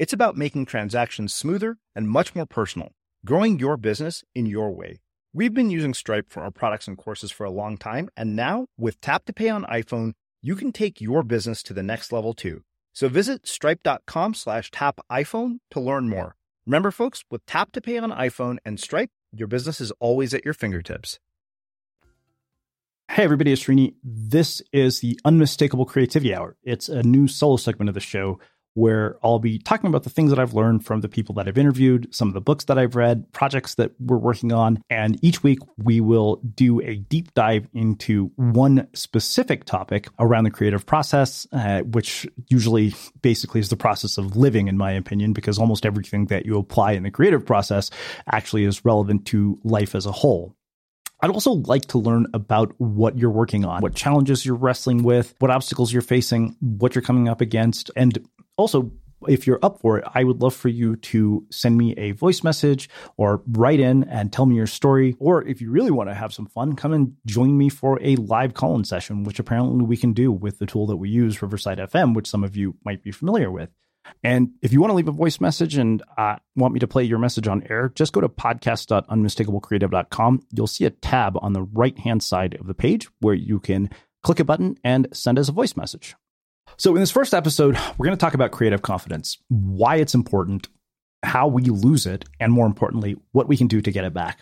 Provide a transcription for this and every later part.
It's about making transactions smoother and much more personal, growing your business in your way. We've been using Stripe for our products and courses for a long time, and now with Tap to Pay on iPhone, you can take your business to the next level too. So visit stripe.com slash tap iPhone to learn more. Remember, folks, with Tap to Pay on iPhone and Stripe, your business is always at your fingertips. Hey, everybody, it's Srini. This is the Unmistakable Creativity Hour. It's a new solo segment of the show where I'll be talking about the things that I've learned from the people that I've interviewed, some of the books that I've read, projects that we're working on. And each week we will do a deep dive into one specific topic around the creative process, uh, which usually basically is the process of living, in my opinion, because almost everything that you apply in the creative process actually is relevant to life as a whole. I'd also like to learn about what you're working on, what challenges you're wrestling with, what obstacles you're facing, what you're coming up against. And also, if you're up for it, I would love for you to send me a voice message or write in and tell me your story. Or if you really want to have some fun, come and join me for a live call in session, which apparently we can do with the tool that we use, Riverside FM, which some of you might be familiar with. And if you want to leave a voice message and uh, want me to play your message on air, just go to podcast.unmistakablecreative.com. You'll see a tab on the right hand side of the page where you can click a button and send us a voice message. So, in this first episode, we're going to talk about creative confidence, why it's important, how we lose it, and more importantly, what we can do to get it back.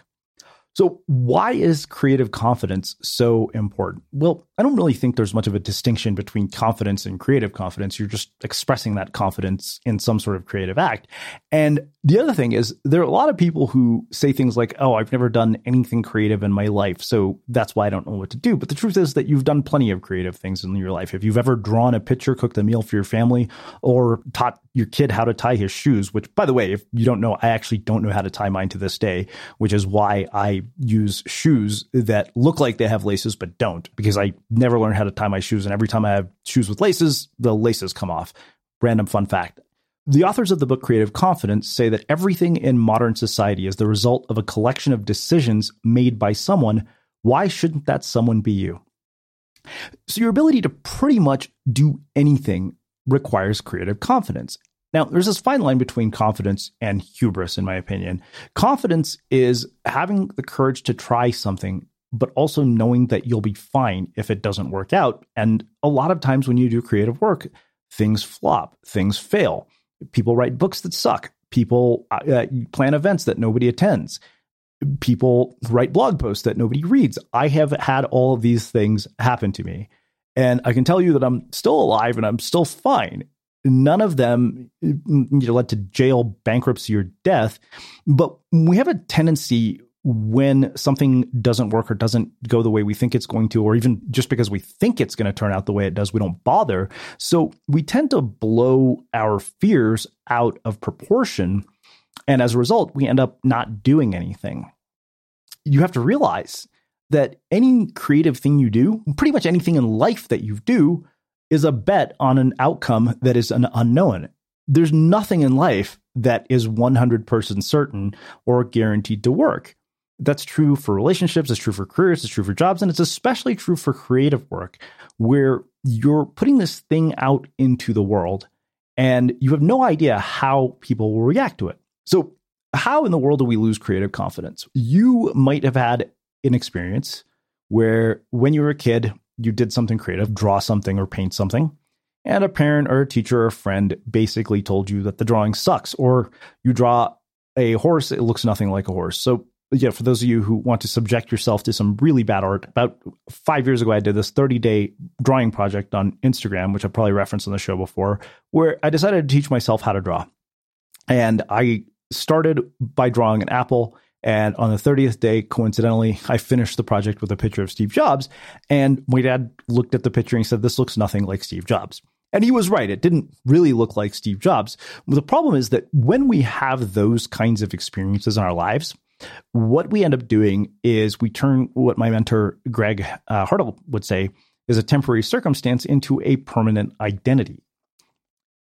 So, why is creative confidence so important? Well, I don't really think there's much of a distinction between confidence and creative confidence. You're just expressing that confidence in some sort of creative act. And the other thing is, there are a lot of people who say things like, Oh, I've never done anything creative in my life. So that's why I don't know what to do. But the truth is that you've done plenty of creative things in your life. If you've ever drawn a picture, cooked a meal for your family, or taught your kid how to tie his shoes, which, by the way, if you don't know, I actually don't know how to tie mine to this day, which is why I use shoes that look like they have laces but don't, because I never learned how to tie my shoes. And every time I have shoes with laces, the laces come off. Random fun fact. The authors of the book Creative Confidence say that everything in modern society is the result of a collection of decisions made by someone. Why shouldn't that someone be you? So, your ability to pretty much do anything requires creative confidence. Now, there's this fine line between confidence and hubris, in my opinion. Confidence is having the courage to try something, but also knowing that you'll be fine if it doesn't work out. And a lot of times when you do creative work, things flop, things fail. People write books that suck. People uh, plan events that nobody attends. People write blog posts that nobody reads. I have had all of these things happen to me. And I can tell you that I'm still alive and I'm still fine none of them you know, led to jail, bankruptcy, or death. But we have a tendency when something doesn't work or doesn't go the way we think it's going to, or even just because we think it's going to turn out the way it does, we don't bother. So we tend to blow our fears out of proportion. And as a result, we end up not doing anything. You have to realize that any creative thing you do, pretty much anything in life that you do, is a bet on an outcome that is an unknown. There's nothing in life that is 100% certain or guaranteed to work. That's true for relationships, it's true for careers, it's true for jobs, and it's especially true for creative work where you're putting this thing out into the world and you have no idea how people will react to it. So, how in the world do we lose creative confidence? You might have had an experience where when you were a kid, you did something creative, draw something or paint something, and a parent or a teacher or a friend basically told you that the drawing sucks, or you draw a horse, it looks nothing like a horse. So, yeah, for those of you who want to subject yourself to some really bad art, about five years ago, I did this 30 day drawing project on Instagram, which I've probably referenced on the show before, where I decided to teach myself how to draw. And I started by drawing an apple and on the 30th day, coincidentally, I finished the project with a picture of Steve Jobs. And my dad looked at the picture and said, This looks nothing like Steve Jobs. And he was right. It didn't really look like Steve Jobs. The problem is that when we have those kinds of experiences in our lives, what we end up doing is we turn what my mentor, Greg uh, Hartle, would say is a temporary circumstance into a permanent identity.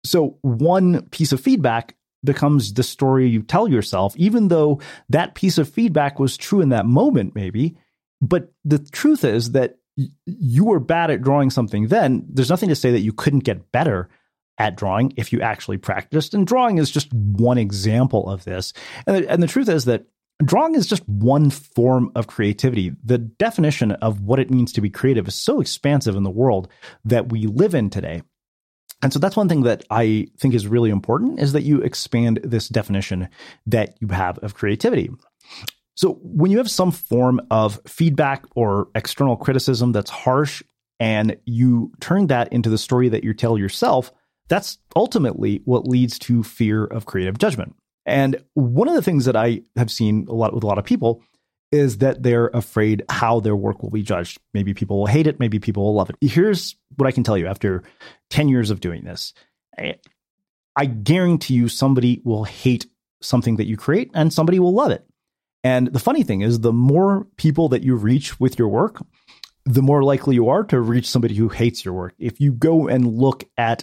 So, one piece of feedback becomes the story you tell yourself, even though that piece of feedback was true in that moment, maybe. But the truth is that you were bad at drawing something then. There's nothing to say that you couldn't get better at drawing if you actually practiced. And drawing is just one example of this. And the, and the truth is that drawing is just one form of creativity. The definition of what it means to be creative is so expansive in the world that we live in today. And so that's one thing that I think is really important is that you expand this definition that you have of creativity. So when you have some form of feedback or external criticism that's harsh and you turn that into the story that you tell yourself, that's ultimately what leads to fear of creative judgment. And one of the things that I have seen a lot with a lot of people is that they're afraid how their work will be judged. Maybe people will hate it, maybe people will love it. Here's what I can tell you after 10 years of doing this. I guarantee you somebody will hate something that you create and somebody will love it. And the funny thing is, the more people that you reach with your work, the more likely you are to reach somebody who hates your work. If you go and look at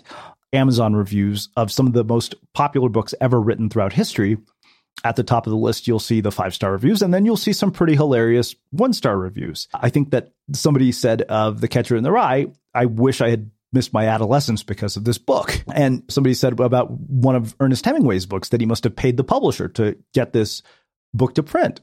Amazon reviews of some of the most popular books ever written throughout history, at the top of the list, you'll see the five star reviews, and then you'll see some pretty hilarious one star reviews. I think that somebody said of The Catcher in the Rye, I wish I had missed my adolescence because of this book. And somebody said about one of Ernest Hemingway's books that he must have paid the publisher to get this book to print.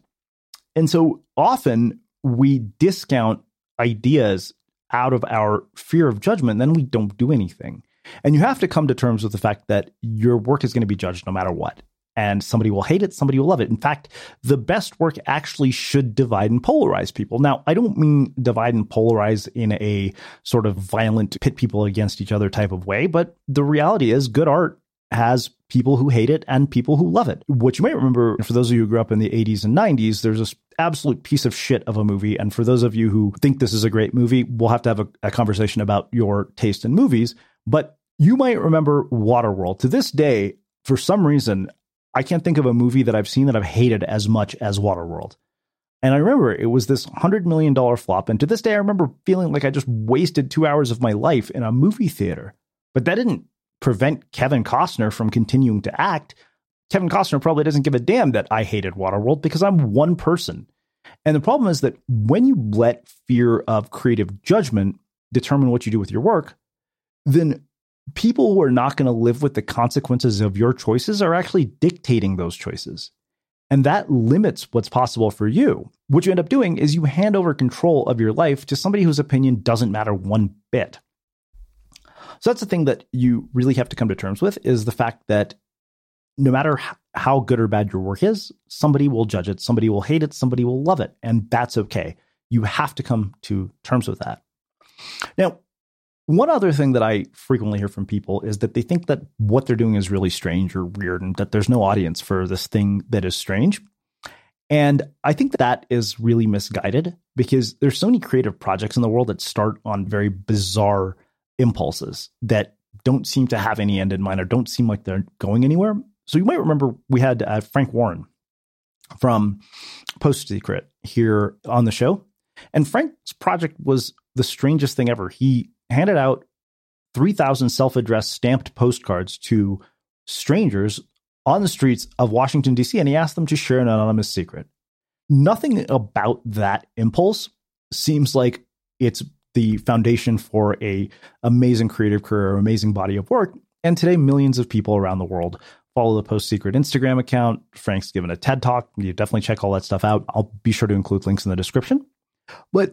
And so often we discount ideas out of our fear of judgment, then we don't do anything. And you have to come to terms with the fact that your work is going to be judged no matter what. And somebody will hate it, somebody will love it. In fact, the best work actually should divide and polarize people. Now, I don't mean divide and polarize in a sort of violent pit people against each other type of way, but the reality is good art has people who hate it and people who love it. What you might remember, for those of you who grew up in the 80s and 90s, there's this absolute piece of shit of a movie. And for those of you who think this is a great movie, we'll have to have a, a conversation about your taste in movies. But you might remember Waterworld. To this day, for some reason, I can't think of a movie that I've seen that I've hated as much as Waterworld. And I remember it was this $100 million flop. And to this day, I remember feeling like I just wasted two hours of my life in a movie theater. But that didn't prevent Kevin Costner from continuing to act. Kevin Costner probably doesn't give a damn that I hated Waterworld because I'm one person. And the problem is that when you let fear of creative judgment determine what you do with your work, then people who are not going to live with the consequences of your choices are actually dictating those choices. And that limits what's possible for you. What you end up doing is you hand over control of your life to somebody whose opinion doesn't matter one bit. So that's the thing that you really have to come to terms with is the fact that no matter how good or bad your work is, somebody will judge it, somebody will hate it, somebody will love it, and that's okay. You have to come to terms with that. Now, one other thing that I frequently hear from people is that they think that what they're doing is really strange or weird and that there's no audience for this thing that is strange. And I think that is really misguided because there's so many creative projects in the world that start on very bizarre impulses that don't seem to have any end in mind or don't seem like they're going anywhere. So you might remember we had uh, Frank Warren from Post Secret here on the show. And Frank's project was the strangest thing ever. He handed out 3,000 self addressed stamped postcards to strangers on the streets of Washington, D.C., and he asked them to share an anonymous secret. Nothing about that impulse seems like it's the foundation for a amazing creative career, amazing body of work. And today, millions of people around the world follow the Post Secret Instagram account. Frank's given a TED talk. You definitely check all that stuff out. I'll be sure to include links in the description. But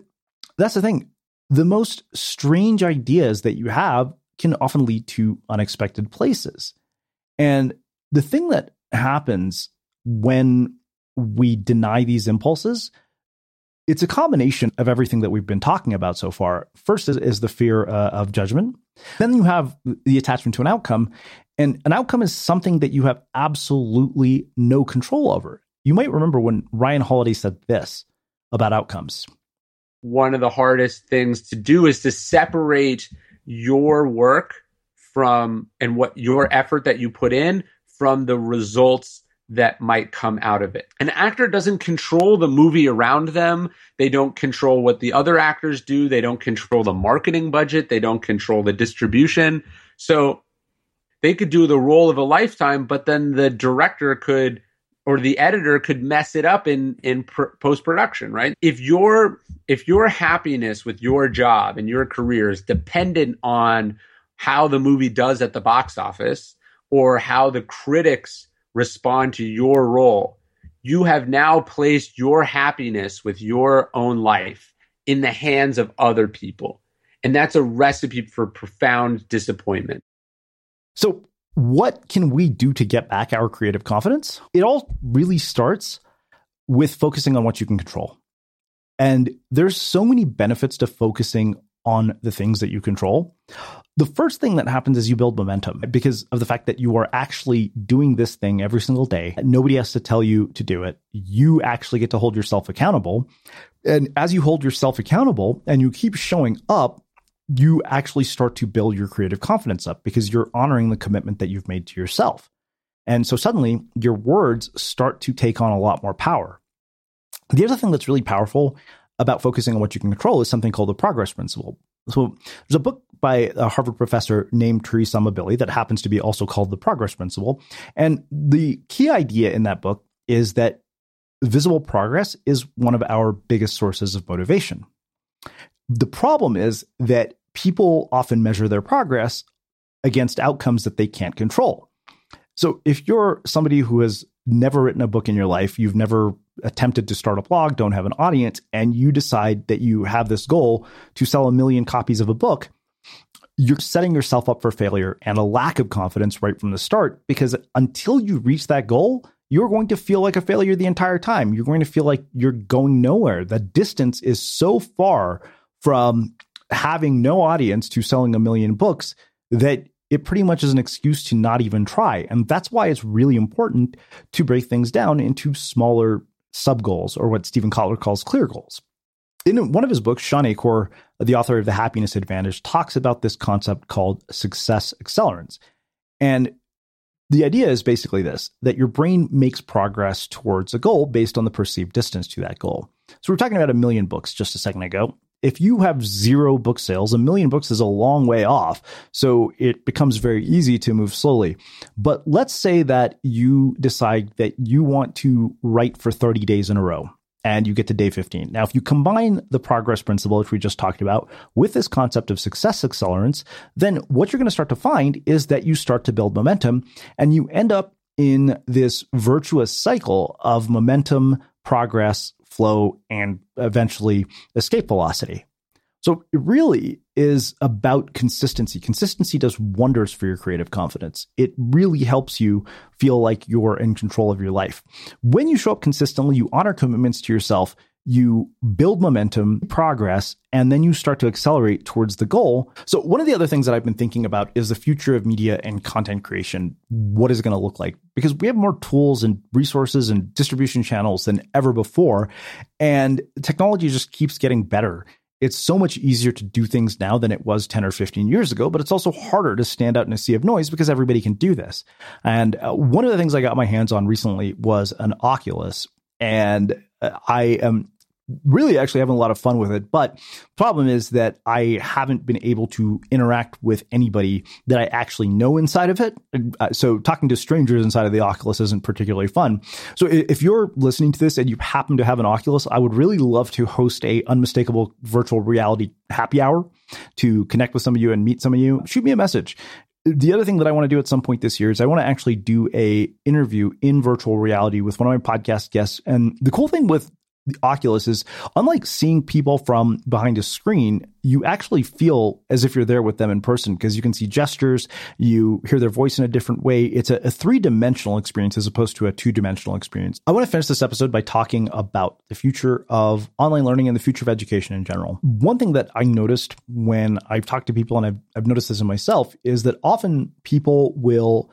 that's the thing the most strange ideas that you have can often lead to unexpected places. And the thing that happens when we deny these impulses, it's a combination of everything that we've been talking about so far. First is, is the fear uh, of judgment. Then you have the attachment to an outcome. And an outcome is something that you have absolutely no control over. You might remember when Ryan Holiday said this about outcomes one of the hardest things to do is to separate your work from and what your effort that you put in from the results that might come out of it. An actor doesn't control the movie around them. They don't control what the other actors do. They don't control the marketing budget. They don't control the distribution. So they could do the role of a lifetime, but then the director could or the editor could mess it up in in pr- post production, right? If your if your happiness with your job and your career is dependent on how the movie does at the box office or how the critics respond to your role, you have now placed your happiness with your own life in the hands of other people. And that's a recipe for profound disappointment. So, what can we do to get back our creative confidence? It all really starts with focusing on what you can control. And there's so many benefits to focusing on the things that you control. The first thing that happens is you build momentum because of the fact that you are actually doing this thing every single day. Nobody has to tell you to do it. You actually get to hold yourself accountable. And as you hold yourself accountable and you keep showing up, you actually start to build your creative confidence up because you're honoring the commitment that you've made to yourself. And so suddenly your words start to take on a lot more power. The other thing that's really powerful about focusing on what you can control is something called the progress principle. So there's a book by a Harvard professor named Teresa Amabile that happens to be also called the progress principle. And the key idea in that book is that visible progress is one of our biggest sources of motivation. The problem is that people often measure their progress against outcomes that they can't control. So if you're somebody who has never written a book in your life, you've never attempted to start a blog, don't have an audience, and you decide that you have this goal to sell a million copies of a book, you're setting yourself up for failure and a lack of confidence right from the start because until you reach that goal, you're going to feel like a failure the entire time. You're going to feel like you're going nowhere. The distance is so far from having no audience to selling a million books that it pretty much is an excuse to not even try. And that's why it's really important to break things down into smaller sub goals or what Steven Kotler calls clear goals. In one of his books, Shawn Achor, the author of The Happiness Advantage, talks about this concept called success accelerants. And the idea is basically this that your brain makes progress towards a goal based on the perceived distance to that goal. So we're talking about a million books just a second ago if you have zero book sales, a million books is a long way off. So it becomes very easy to move slowly. But let's say that you decide that you want to write for 30 days in a row and you get to day 15. Now, if you combine the progress principle, which we just talked about, with this concept of success accelerants, then what you're going to start to find is that you start to build momentum and you end up in this virtuous cycle of momentum, progress, flow, and eventually escape velocity. So it really is about consistency. Consistency does wonders for your creative confidence. It really helps you feel like you're in control of your life. When you show up consistently, you honor commitments to yourself, you build momentum, progress, and then you start to accelerate towards the goal. So, one of the other things that I've been thinking about is the future of media and content creation. What is it going to look like? Because we have more tools and resources and distribution channels than ever before. And technology just keeps getting better. It's so much easier to do things now than it was 10 or 15 years ago, but it's also harder to stand out in a sea of noise because everybody can do this. And uh, one of the things I got my hands on recently was an Oculus. And uh, I am really actually having a lot of fun with it. But problem is that I haven't been able to interact with anybody that I actually know inside of it. Uh, so talking to strangers inside of the Oculus isn't particularly fun. So if you're listening to this and you happen to have an Oculus, I would really love to host a unmistakable virtual reality happy hour to connect with some of you and meet some of you. Shoot me a message the other thing that I want to do at some point this year is I want to actually do a interview in virtual reality with one of my podcast guests. And the cool thing with the Oculus is unlike seeing people from behind a screen, you actually feel as if you're there with them in person because you can see gestures, you hear their voice in a different way. It's a, a three dimensional experience as opposed to a two dimensional experience. I want to finish this episode by talking about the future of online learning and the future of education in general. One thing that I noticed when I've talked to people, and I've, I've noticed this in myself, is that often people will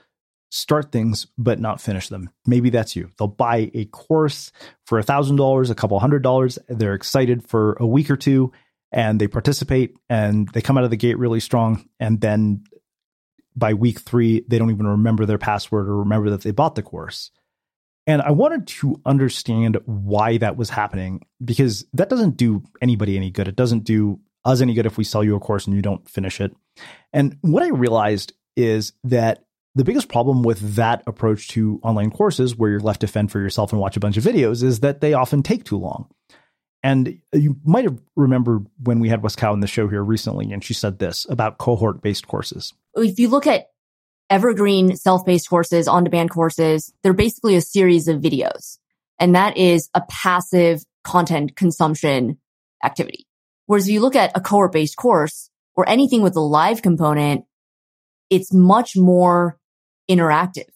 start things but not finish them. Maybe that's you. They'll buy a course for a thousand dollars, a couple hundred dollars. They're excited for a week or two and they participate and they come out of the gate really strong. And then by week three, they don't even remember their password or remember that they bought the course. And I wanted to understand why that was happening because that doesn't do anybody any good. It doesn't do us any good if we sell you a course and you don't finish it. And what I realized is that the biggest problem with that approach to online courses where you're left to fend for yourself and watch a bunch of videos is that they often take too long. And you might have remembered when we had Wes Kao in the show here recently, and she said this about cohort based courses. If you look at evergreen self paced courses, on demand courses, they're basically a series of videos. And that is a passive content consumption activity. Whereas if you look at a cohort based course or anything with a live component, it's much more interactive.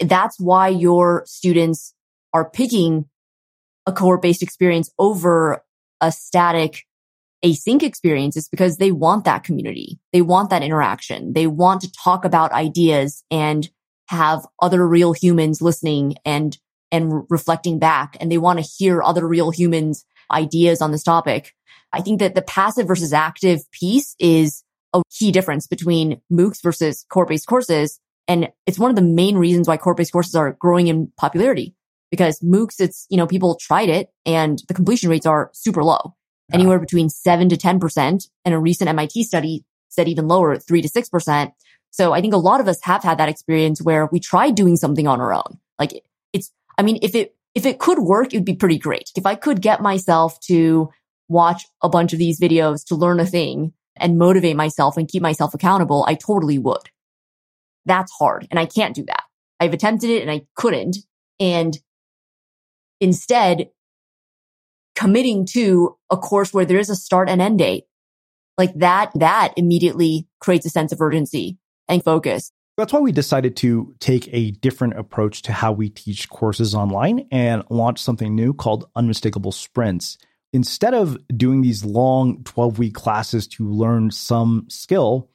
That's why your students are picking a cohort based experience over a static async experience is because they want that community. They want that interaction. They want to talk about ideas and have other real humans listening and, and reflecting back. And they want to hear other real humans ideas on this topic. I think that the passive versus active piece is a key difference between MOOCs versus cohort-based courses. And it's one of the main reasons why cohort-based courses are growing in popularity because MOOCs, it's, you know, people tried it and the completion rates are super low, yeah. anywhere between seven to 10%. And a recent MIT study said even lower, three to 6%. So I think a lot of us have had that experience where we tried doing something on our own. Like it's, I mean, if it, if it could work, it would be pretty great. If I could get myself to watch a bunch of these videos to learn a thing and motivate myself and keep myself accountable, I totally would. That's hard. And I can't do that. I've attempted it and I couldn't. And instead, committing to a course where there is a start and end date, like that, that immediately creates a sense of urgency and focus. That's why we decided to take a different approach to how we teach courses online and launch something new called Unmistakable Sprints. Instead of doing these long 12 week classes to learn some skill,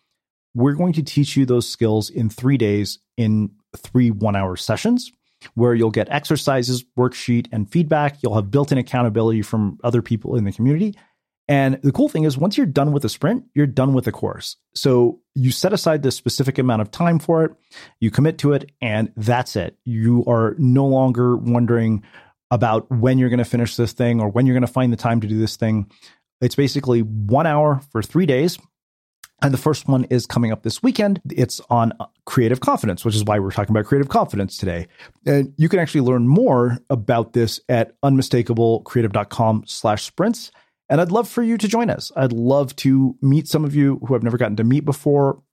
we're going to teach you those skills in three days in three one hour sessions where you'll get exercises, worksheet, and feedback. You'll have built in accountability from other people in the community. And the cool thing is, once you're done with a sprint, you're done with the course. So you set aside this specific amount of time for it, you commit to it, and that's it. You are no longer wondering about when you're going to finish this thing or when you're going to find the time to do this thing. It's basically one hour for three days. And the first one is coming up this weekend. It's on creative confidence, which is why we're talking about creative confidence today. And you can actually learn more about this at unmistakablecreative.com slash sprints. And I'd love for you to join us. I'd love to meet some of you who I've never gotten to meet before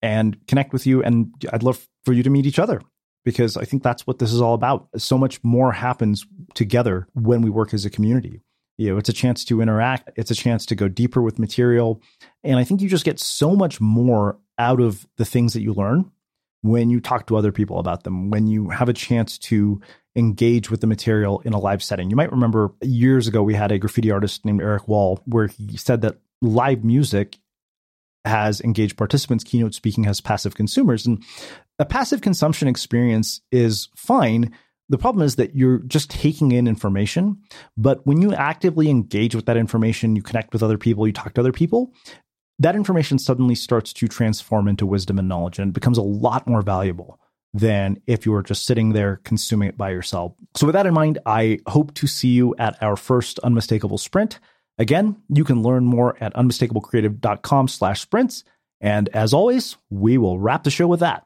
and connect with you. And I'd love for you to meet each other because I think that's what this is all about. So much more happens together when we work as a community. You know, it's a chance to interact, it's a chance to go deeper with material. And I think you just get so much more out of the things that you learn when you talk to other people about them, when you have a chance to engage with the material in a live setting. You might remember years ago, we had a graffiti artist named Erik Wahl, where he said that live music has engaged participants, keynote speaking has passive consumers. And a passive consumption experience is fine. The problem is that you're just taking in information. But when you actively engage with that information, you connect with other people, you talk to other people, that information suddenly starts to transform into wisdom and knowledge and it becomes a lot more valuable than if you were just sitting there consuming it by yourself. So with that in mind, I hope to see you at our first unmistakable sprint. Again, you can learn more at unmistakablecreative.com slash sprints. And as always, we will wrap the show with that.